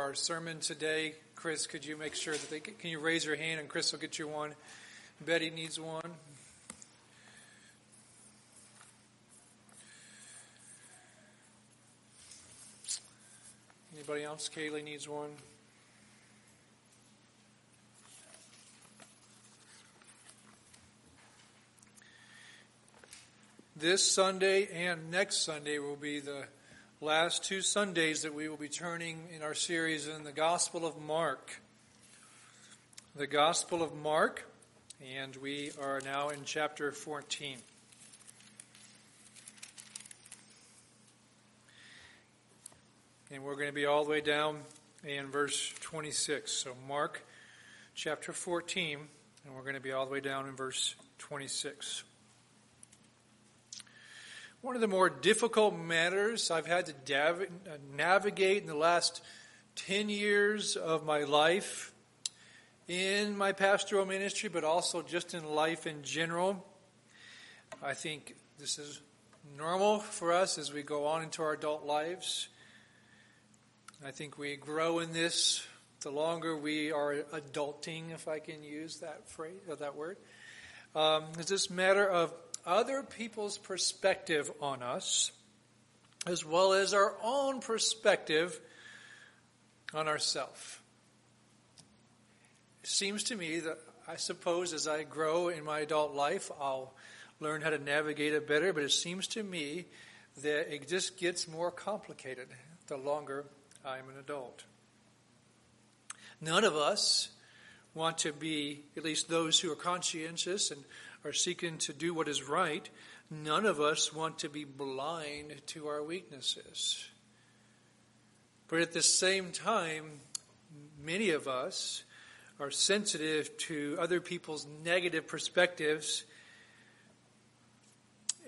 our sermon today. Chris, could you make sure that they can you raise your hand and Chris will get you one? Betty needs one. Anybody else? Kaylee needs one. This Sunday and next Sunday will be the last two Sundays that we will be turning in our series in the Gospel of Mark. The Gospel of Mark, and we are now in chapter 14. And we're going to be all the way down in verse 26. So, Mark chapter 14, and we're going to be all the way down in verse 26. One of the more difficult matters I've had to dav- navigate in the last 10 years of my life in my pastoral ministry, but also just in life in general. I think this is normal for us as we go on into our adult lives. I think we grow in this the longer we are adulting, if I can use that phrase or that word. Um, it's this matter of other people's perspective on us, as well as our own perspective on ourselves. It seems to me that I suppose as I grow in my adult life, I'll learn how to navigate it better, but it seems to me that it just gets more complicated the longer I'm an adult. None of us want to be, at least those who are conscientious and are seeking to do what is right, none of us want to be blind to our weaknesses. But at the same time, many of us are sensitive to other people's negative perspectives,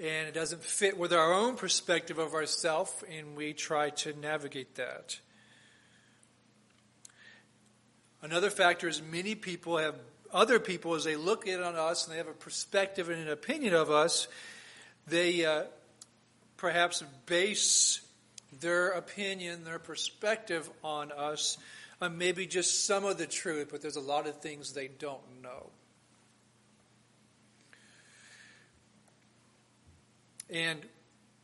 and it doesn't fit with our own perspective of ourselves, and we try to navigate that. Another factor is many people have other people, as they look in on us and they have a perspective and an opinion of us, they uh, perhaps base their opinion, their perspective on us on maybe just some of the truth, but there's a lot of things they don't know. And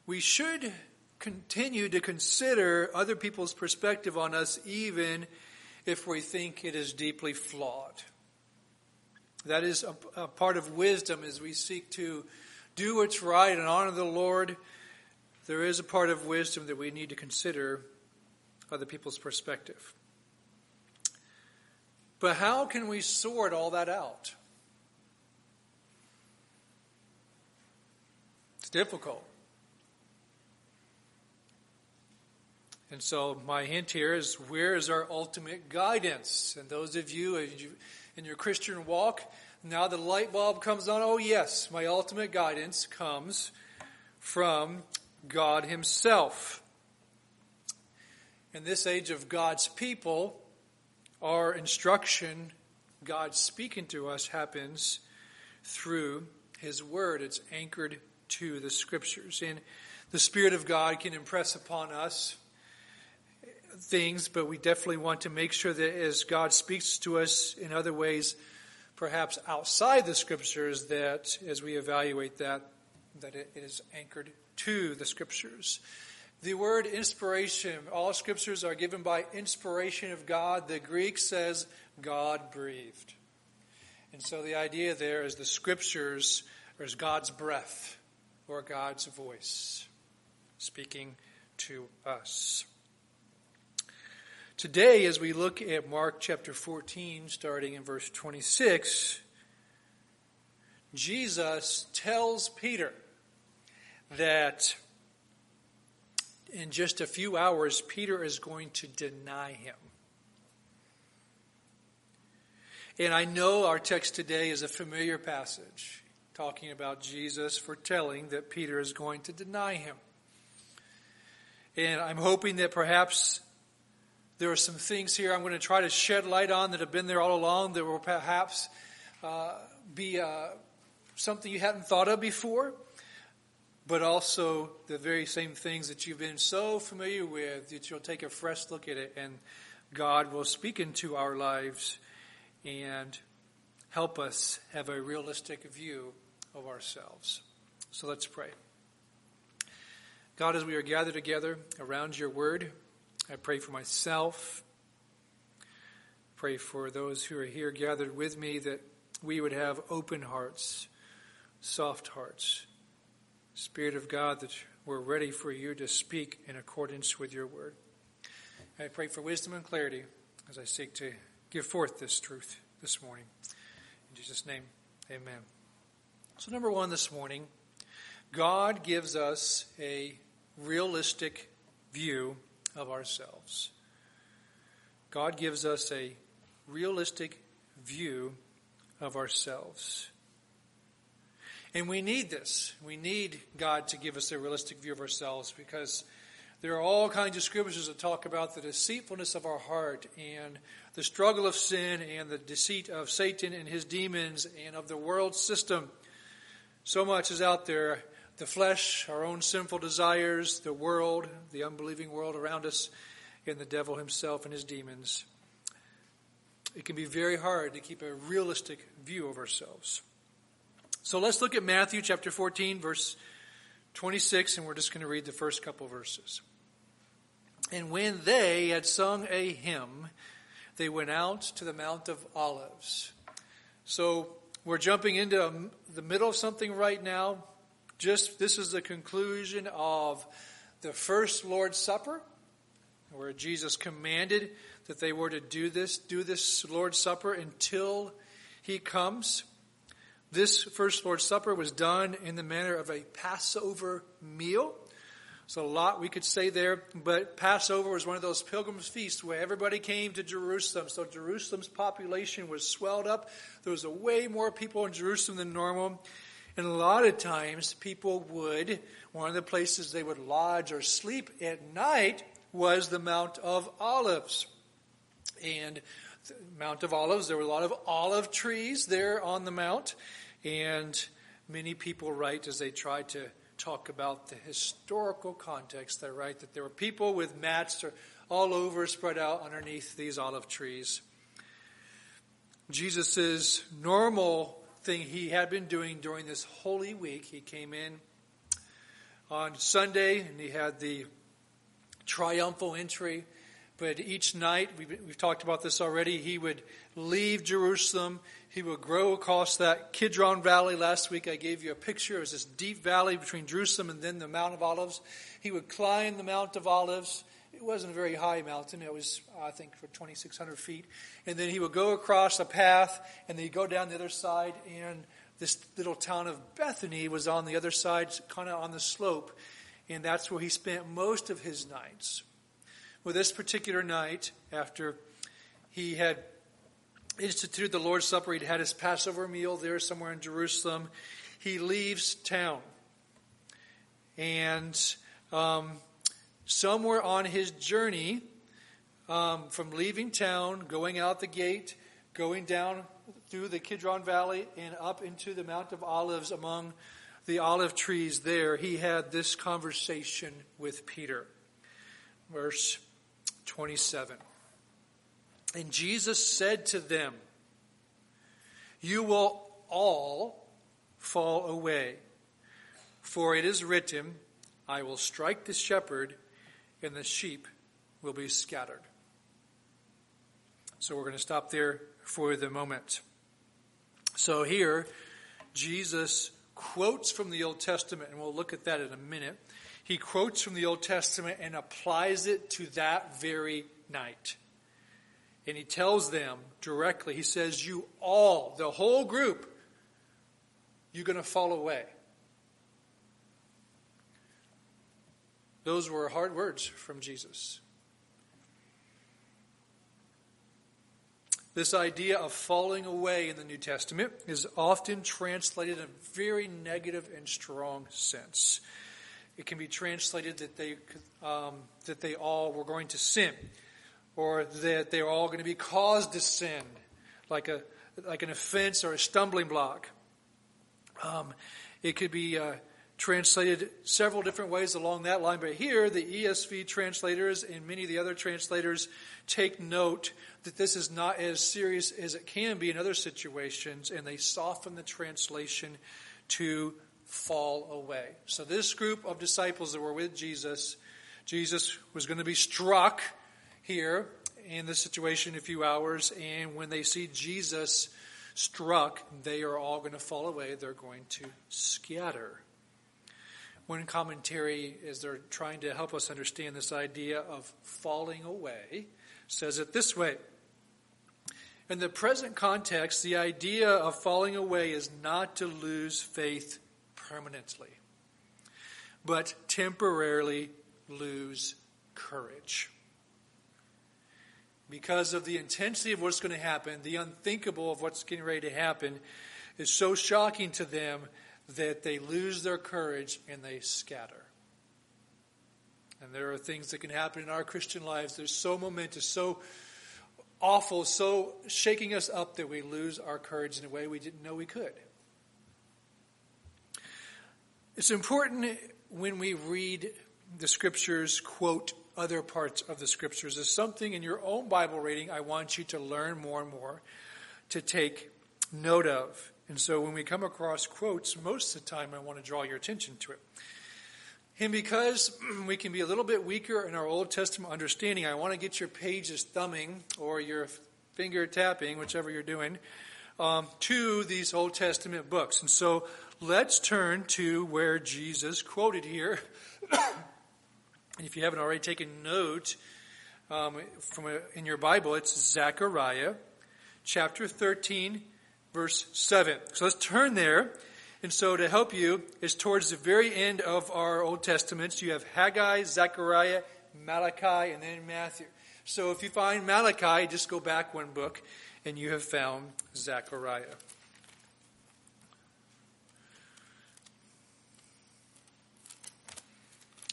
we should continue to consider other people's perspective on us even if we think it is deeply flawed. That is a, a part of wisdom as we seek to do what's right and honor the Lord. There is a part of wisdom that we need to consider other people's perspective. But how can we sort all that out? It's difficult. And so, my hint here is where is our ultimate guidance? And those of you, in your Christian walk, now the light bulb comes on. Oh, yes, my ultimate guidance comes from God Himself. In this age of God's people, our instruction, God speaking to us, happens through His Word. It's anchored to the Scriptures. And the Spirit of God can impress upon us things, but we definitely want to make sure that as God speaks to us in other ways, perhaps outside the scriptures, that as we evaluate that, that it is anchored to the scriptures. The word inspiration, all scriptures are given by inspiration of God. The Greek says God breathed. And so the idea there is the scriptures is God's breath or God's voice speaking to us. Today, as we look at Mark chapter 14, starting in verse 26, Jesus tells Peter that in just a few hours, Peter is going to deny him. And I know our text today is a familiar passage, talking about Jesus foretelling that Peter is going to deny him. And I'm hoping that perhaps there are some things here I'm going to try to shed light on that have been there all along that will perhaps uh, be uh, something you hadn't thought of before, but also the very same things that you've been so familiar with that you'll take a fresh look at it and God will speak into our lives and help us have a realistic view of ourselves. So let's pray. God, as we are gathered together around your word, I pray for myself. Pray for those who are here gathered with me that we would have open hearts, soft hearts, Spirit of God, that we're ready for you to speak in accordance with your word. I pray for wisdom and clarity as I seek to give forth this truth this morning. In Jesus' name, amen. So, number one this morning, God gives us a realistic view of ourselves. God gives us a realistic view of ourselves. And we need this. We need God to give us a realistic view of ourselves because there are all kinds of scriptures that talk about the deceitfulness of our heart and the struggle of sin and the deceit of Satan and his demons and of the world system. So much is out there the flesh, our own sinful desires, the world, the unbelieving world around us, and the devil himself and his demons. It can be very hard to keep a realistic view of ourselves. So let's look at Matthew chapter 14, verse 26, and we're just going to read the first couple verses. And when they had sung a hymn, they went out to the Mount of Olives. So we're jumping into the middle of something right now. Just this is the conclusion of the first Lord's Supper, where Jesus commanded that they were to do this, do this Lord's Supper until he comes. This first Lord's Supper was done in the manner of a Passover meal. So a lot we could say there, but Passover was one of those pilgrims' feasts where everybody came to Jerusalem. So Jerusalem's population was swelled up. There was way more people in Jerusalem than normal. And a lot of times people would, one of the places they would lodge or sleep at night was the Mount of Olives. And Mount of Olives, there were a lot of olive trees there on the mount. And many people write as they try to talk about the historical context. They write that there were people with mats all over spread out underneath these olive trees. Jesus' normal thing he had been doing during this holy week. He came in on Sunday and he had the triumphal entry. But each night, we've, we've talked about this already, he would leave Jerusalem. He would grow across that Kidron Valley. Last week I gave you a picture. It was this deep valley between Jerusalem and then the Mount of Olives. He would climb the Mount of Olives. It wasn't a very high mountain. It was, I think, for 2,600 feet. And then he would go across a path, and then he'd go down the other side, and this little town of Bethany was on the other side, kind of on the slope. And that's where he spent most of his nights. Well, this particular night, after he had instituted the Lord's Supper, he'd had his Passover meal there somewhere in Jerusalem, he leaves town. And um, somewhere on his journey um, from leaving town, going out the gate, going down through the Kidron Valley and up into the Mount of Olives among the olive trees there, he had this conversation with Peter. Verse 27. And Jesus said to them, You will all fall away, for it is written, I will strike the shepherd and the sheep will be scattered. So we're going to stop there for the moment. So here, Jesus quotes from the Old Testament, and we'll look at that in a minute. He quotes from the Old Testament and applies it to that very night. And he tells them directly, he says, You all, the whole group, you're going to fall away. Those were hard words from Jesus. This idea of falling away in the New Testament is often translated in a very negative and strong sense. It can be translated that they, um, that they all were going to sin, or that they were all going to be caused to sin, like, a, like an offense or a stumbling block. Um, it could be uh, translated several different ways along that line, but here the ESV translators and many of the other translators take note that this is not as serious as it can be in other situations, and they soften the translation to fall away. So, this group of disciples that were with Jesus, Jesus was going to be struck here in this situation in a few hours, and when they see Jesus struck, they are all going to fall away. They're going to scatter. One commentary, as they're trying to help us understand this idea of falling away, says it this way. In the present context, the idea of falling away is not to lose faith permanently, but temporarily lose courage. Because of the intensity of what's going to happen, the unthinkable of what's getting ready to happen is so shocking to them that they lose their courage and they scatter. And there are things that can happen in our Christian lives. They're so momentous, so awful, so shaking us up that we lose our courage in a way we didn't know we could. It's important when we read the scriptures, quote other parts of the scriptures. There's something in your own Bible reading I want you to learn more and more to take note of. And so when we come across quotes, most of the time I want to draw your attention to it. And because we can be a little bit weaker in our Old Testament understanding, I want to get your pages thumbing or your finger tapping, whichever you're doing, um, to these Old Testament books. And so let's turn to where Jesus quoted here. and if you haven't already taken note um, from a, in your Bible, it's Zechariah chapter 13 verse 7. So let's turn there. And so to help you is towards the very end of our Old Testaments. You have Haggai, Zechariah, Malachi, and then Matthew. So if you find Malachi, just go back one book and you have found Zechariah.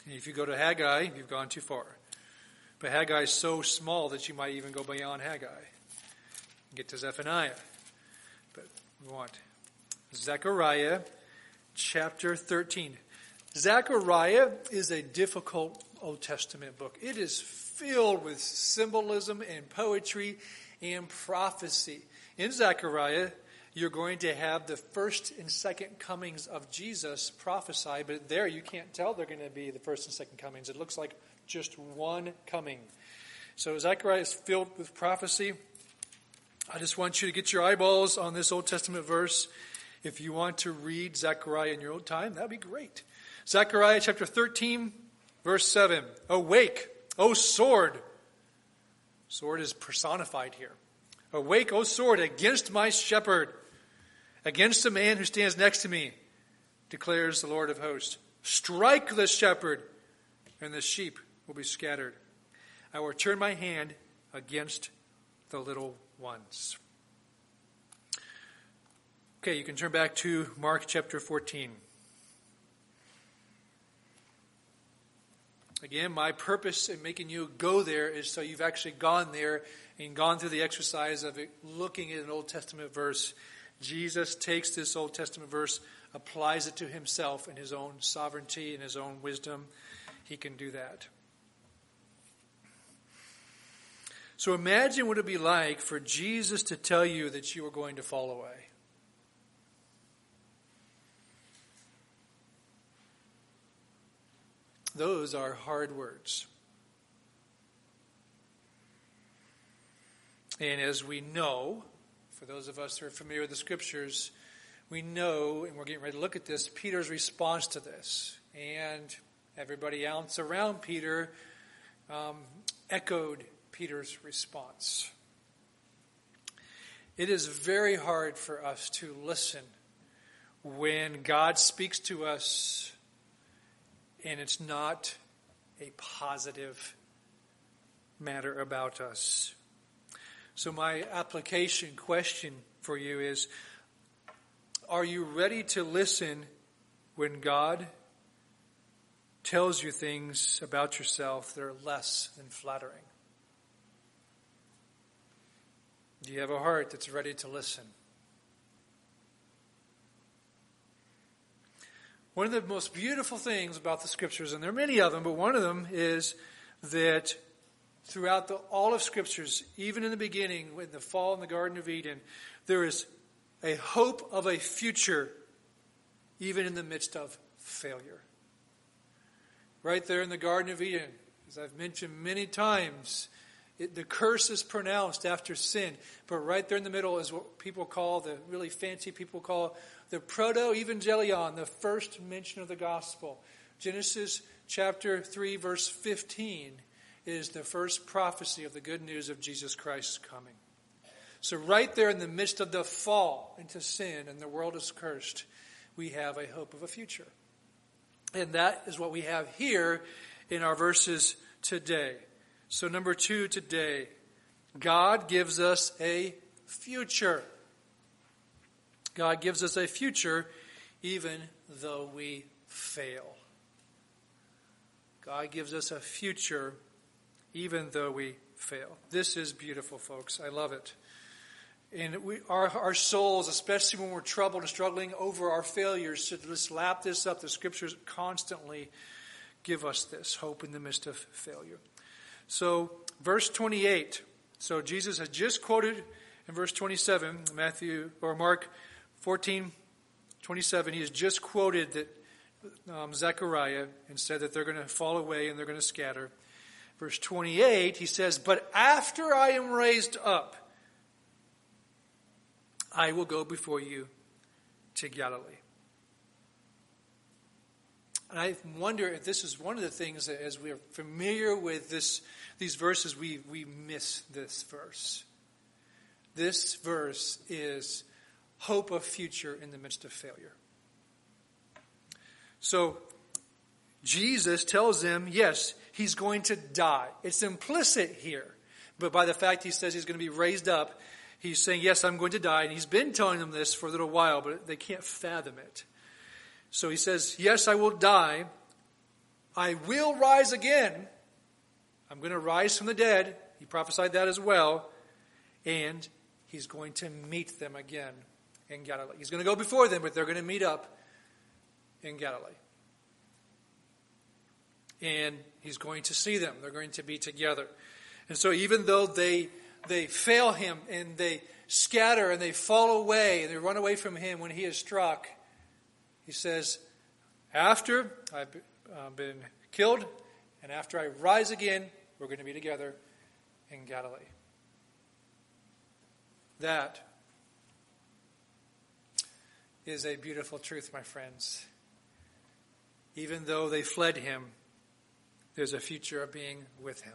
And if you go to Haggai, you've gone too far. But Haggai is so small that you might even go beyond Haggai. Get to Zephaniah. Want Zechariah chapter 13. Zechariah is a difficult Old Testament book. It is filled with symbolism and poetry and prophecy. In Zechariah, you're going to have the first and second comings of Jesus prophesied, but there you can't tell they're going to be the first and second comings. It looks like just one coming. So Zechariah is filled with prophecy. I just want you to get your eyeballs on this Old Testament verse. If you want to read Zechariah in your own time, that'd be great. Zechariah chapter 13, verse 7. Awake, O sword. Sword is personified here. Awake, O sword, against my shepherd, against the man who stands next to me, declares the Lord of hosts. Strike the shepherd, and the sheep will be scattered. I will turn my hand against the little ones. Okay, you can turn back to Mark chapter 14. Again, my purpose in making you go there is so you've actually gone there and gone through the exercise of looking at an Old Testament verse. Jesus takes this Old Testament verse, applies it to himself in his own sovereignty and his own wisdom. He can do that. So imagine what it would be like for Jesus to tell you that you are going to fall away. Those are hard words. And as we know, for those of us who are familiar with the scriptures, we know, and we're getting ready to look at this, Peter's response to this. And everybody else around Peter um, echoed Peter's response. It is very hard for us to listen when God speaks to us and it's not a positive matter about us. So, my application question for you is Are you ready to listen when God tells you things about yourself that are less than flattering? Do you have a heart that's ready to listen? One of the most beautiful things about the scriptures, and there are many of them, but one of them is that throughout the, all of scriptures, even in the beginning, in the fall in the Garden of Eden, there is a hope of a future, even in the midst of failure. Right there in the Garden of Eden, as I've mentioned many times, it, the curse is pronounced after sin, but right there in the middle is what people call the really fancy people call the protoevangelium, the first mention of the gospel. Genesis chapter 3, verse 15 is the first prophecy of the good news of Jesus Christ's coming. So, right there in the midst of the fall into sin and the world is cursed, we have a hope of a future. And that is what we have here in our verses today. So, number two today, God gives us a future. God gives us a future even though we fail. God gives us a future even though we fail. This is beautiful, folks. I love it. And we, our, our souls, especially when we're troubled and struggling over our failures, should just lap this up. The scriptures constantly give us this hope in the midst of failure. So, verse 28. So, Jesus has just quoted in verse 27, Matthew or Mark 14, 27. He has just quoted that um, Zechariah and said that they're going to fall away and they're going to scatter. Verse 28, he says, But after I am raised up, I will go before you to Galilee. And I wonder if this is one of the things that, as we are familiar with this, these verses, we, we miss this verse. This verse is hope of future in the midst of failure. So, Jesus tells them, yes, he's going to die. It's implicit here. But by the fact he says he's going to be raised up, he's saying, Yes, I'm going to die. And he's been telling them this for a little while, but they can't fathom it. So he says, Yes, I will die. I will rise again. I'm going to rise from the dead. He prophesied that as well. And he's going to meet them again in Galilee. He's going to go before them, but they're going to meet up in Galilee. And he's going to see them. They're going to be together. And so even though they they fail him and they scatter and they fall away and they run away from him when he is struck, he says, After I've uh, been killed and after I rise again, we're going to be together in Galilee. That is a beautiful truth, my friends. Even though they fled him, there's a future of being with him.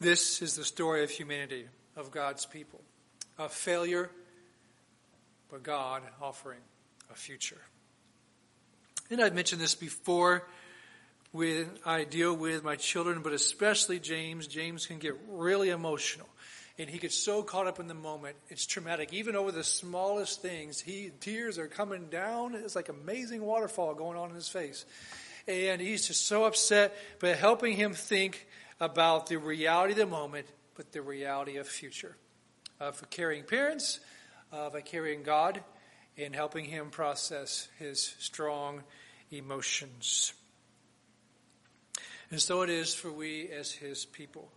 This is the story of humanity, of God's people, of failure, but God offering a future. And I've mentioned this before when I deal with my children, but especially James. James can get really emotional. And he gets so caught up in the moment. It's traumatic. Even over the smallest things, he tears are coming down. It's like amazing waterfall going on in his face. And he's just so upset, but helping him think about the reality of the moment, but the reality of future, uh, for caring parents, of a caring God, and helping him process his strong emotions. And so it is for we as his people.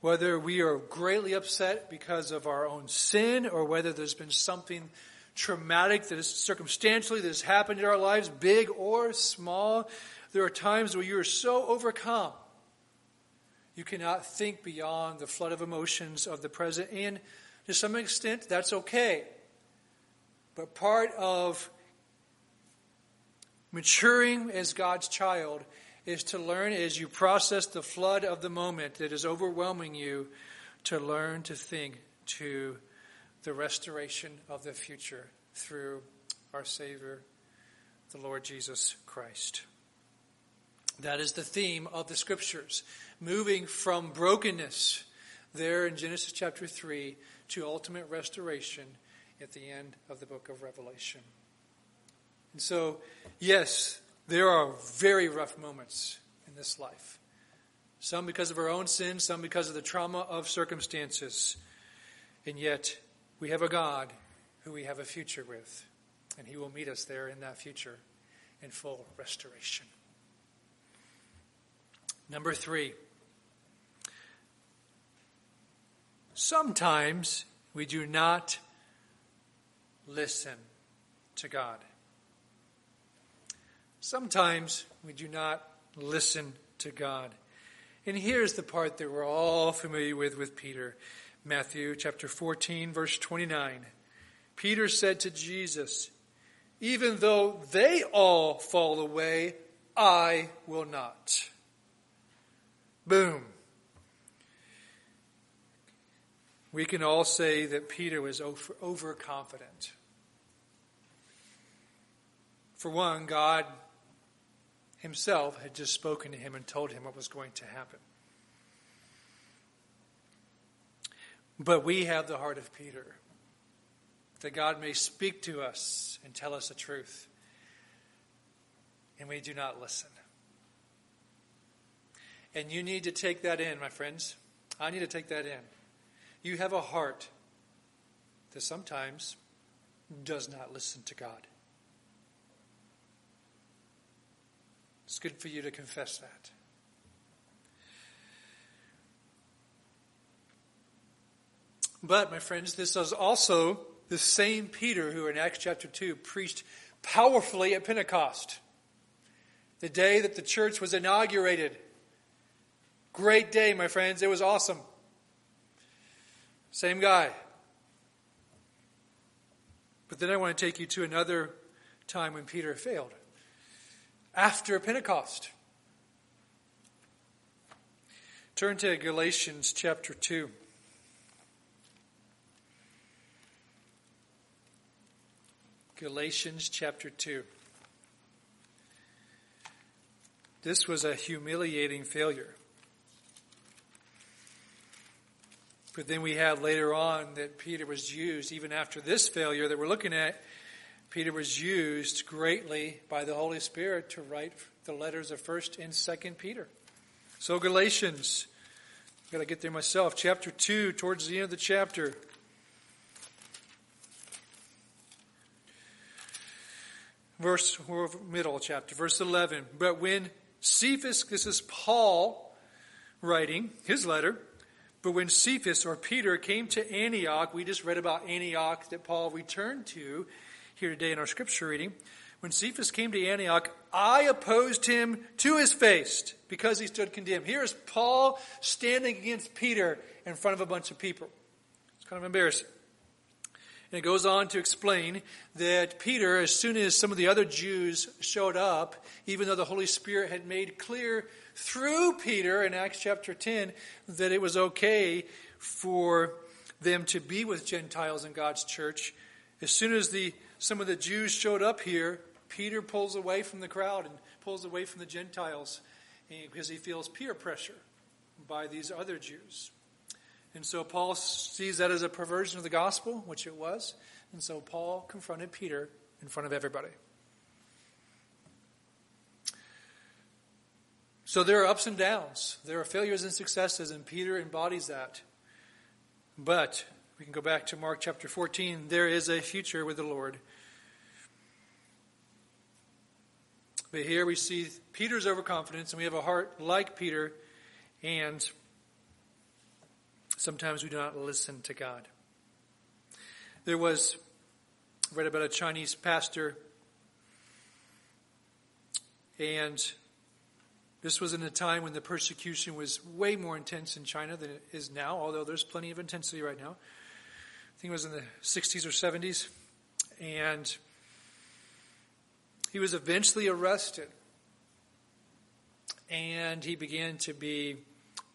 Whether we are greatly upset because of our own sin or whether there's been something traumatic that is circumstantially that has happened in our lives, big or small, there are times where you are so overcome you cannot think beyond the flood of emotions of the present. And to some extent, that's okay. But part of maturing as God's child is to learn as you process the flood of the moment that is overwhelming you, to learn to think to the restoration of the future through our Savior, the Lord Jesus Christ. That is the theme of the scriptures moving from brokenness there in Genesis chapter 3 to ultimate restoration at the end of the book of Revelation. And so, yes, there are very rough moments in this life. Some because of our own sin, some because of the trauma of circumstances. And yet, we have a God who we have a future with. And He will meet us there in that future in full restoration. Number three. Sometimes we do not listen to God. Sometimes we do not listen to God. And here's the part that we're all familiar with with Peter. Matthew chapter 14 verse 29. Peter said to Jesus, even though they all fall away, I will not. Boom. We can all say that Peter was overconfident. For one, God himself had just spoken to him and told him what was going to happen. But we have the heart of Peter, that God may speak to us and tell us the truth, and we do not listen. And you need to take that in, my friends. I need to take that in. You have a heart that sometimes does not listen to God. It's good for you to confess that. But, my friends, this is also the same Peter who in Acts chapter 2 preached powerfully at Pentecost, the day that the church was inaugurated. Great day, my friends. It was awesome. Same guy. But then I want to take you to another time when Peter failed after Pentecost. Turn to Galatians chapter 2. Galatians chapter 2. This was a humiliating failure. But then we have later on that Peter was used, even after this failure that we're looking at, Peter was used greatly by the Holy Spirit to write the letters of 1st and 2nd Peter. So, Galatians, I've got to get there myself. Chapter 2, towards the end of the chapter. Verse, middle chapter, verse 11. But when Cephas, this is Paul writing his letter, but when Cephas or Peter came to Antioch, we just read about Antioch that Paul returned to here today in our scripture reading. When Cephas came to Antioch, I opposed him to his face because he stood condemned. Here is Paul standing against Peter in front of a bunch of people. It's kind of embarrassing. And it goes on to explain that Peter, as soon as some of the other Jews showed up, even though the Holy Spirit had made clear through Peter in Acts chapter 10 that it was okay for them to be with Gentiles in God's church, as soon as the some of the Jews showed up here, Peter pulls away from the crowd and pulls away from the Gentiles eh, because he feels peer pressure by these other Jews. And so Paul sees that as a perversion of the gospel, which it was. And so Paul confronted Peter in front of everybody. So there are ups and downs, there are failures and successes, and Peter embodies that. But we can go back to Mark chapter 14. There is a future with the Lord. But here we see Peter's overconfidence, and we have a heart like Peter, and sometimes we do not listen to God. There was, I read about a Chinese pastor, and this was in a time when the persecution was way more intense in China than it is now, although there's plenty of intensity right now. I think it was in the 60s or 70s. And he was eventually arrested. And he began to be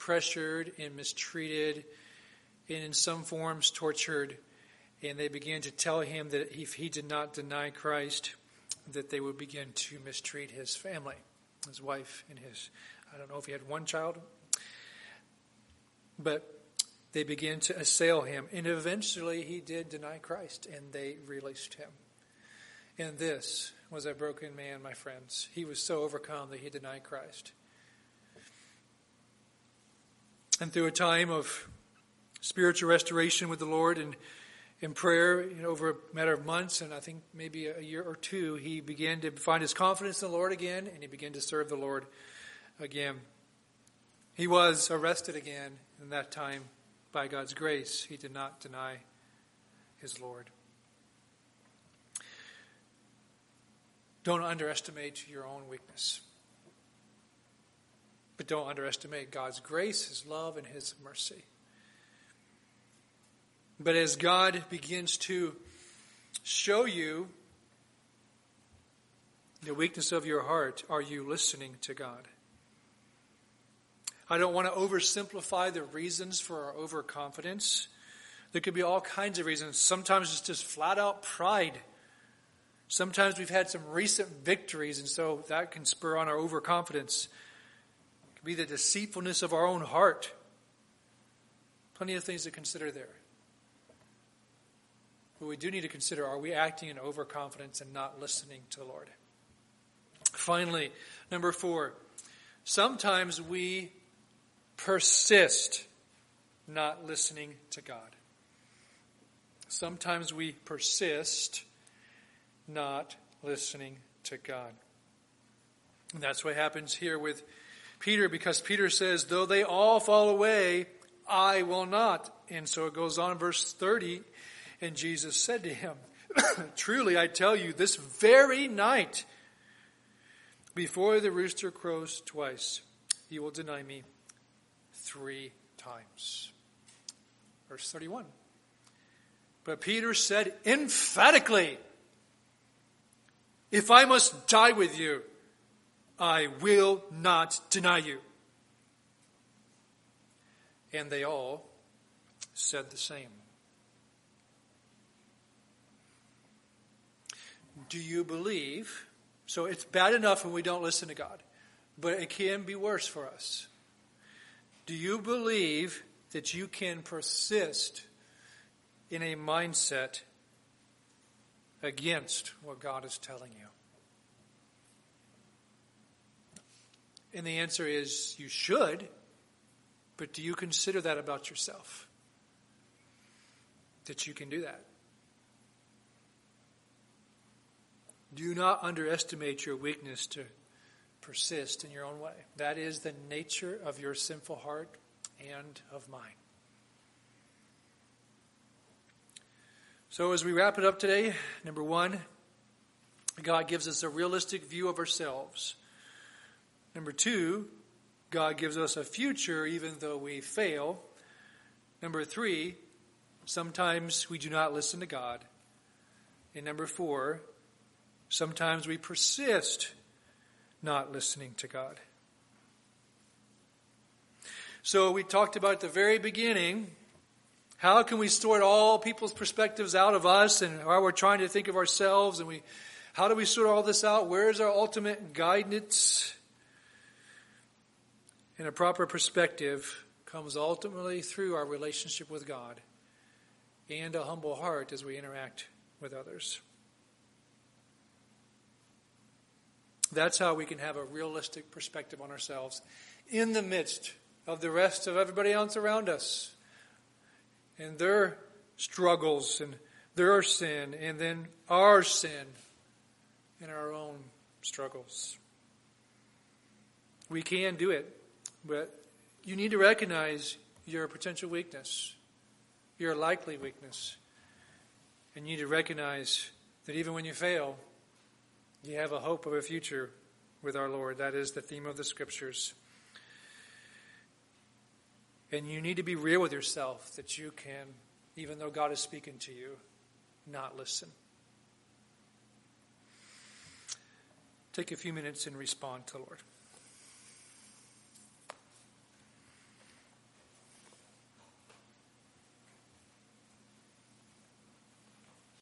pressured and mistreated and in some forms tortured. And they began to tell him that if he did not deny Christ, that they would begin to mistreat his family, his wife and his, I don't know if he had one child, but they began to assail him. And eventually he did deny Christ and they released him. And this was a broken man, my friends. He was so overcome that he denied Christ. And through a time of spiritual restoration with the Lord and, in prayer you know, over a matter of months and I think maybe a year or two, he began to find his confidence in the Lord again and he began to serve the Lord again. He was arrested again in that time by God's grace. He did not deny his Lord. Don't underestimate your own weakness. But don't underestimate God's grace, His love, and His mercy. But as God begins to show you the weakness of your heart, are you listening to God? I don't want to oversimplify the reasons for our overconfidence. There could be all kinds of reasons. Sometimes it's just flat out pride. Sometimes we've had some recent victories, and so that can spur on our overconfidence. Could be the deceitfulness of our own heart. Plenty of things to consider there. But we do need to consider are we acting in overconfidence and not listening to the Lord? Finally, number four, sometimes we persist not listening to God. Sometimes we persist not listening to God. And that's what happens here with Peter because Peter says, though they all fall away, I will not. And so it goes on, verse 30, and Jesus said to him, Truly I tell you, this very night, before the rooster crows twice, you will deny me three times. Verse 31. But Peter said emphatically, If I must die with you, I will not deny you. And they all said the same. Do you believe? So it's bad enough when we don't listen to God, but it can be worse for us. Do you believe that you can persist in a mindset against what God is telling you? And the answer is you should, but do you consider that about yourself? That you can do that? Do not underestimate your weakness to persist in your own way. That is the nature of your sinful heart and of mine. So, as we wrap it up today, number one, God gives us a realistic view of ourselves. Number two, God gives us a future even though we fail. Number three, sometimes we do not listen to God. And number four, Sometimes we persist not listening to God. So we talked about at the very beginning how can we sort all people's perspectives out of us and how we're trying to think of ourselves and we how do we sort all this out? Where is our ultimate guidance? And a proper perspective comes ultimately through our relationship with God and a humble heart as we interact with others. That's how we can have a realistic perspective on ourselves in the midst of the rest of everybody else around us and their struggles and their sin and then our sin and our own struggles. We can do it, but you need to recognize your potential weakness, your likely weakness. And you need to recognize that even when you fail, you have a hope of a future with our Lord. That is the theme of the scriptures. And you need to be real with yourself that you can, even though God is speaking to you, not listen. Take a few minutes and respond to the Lord.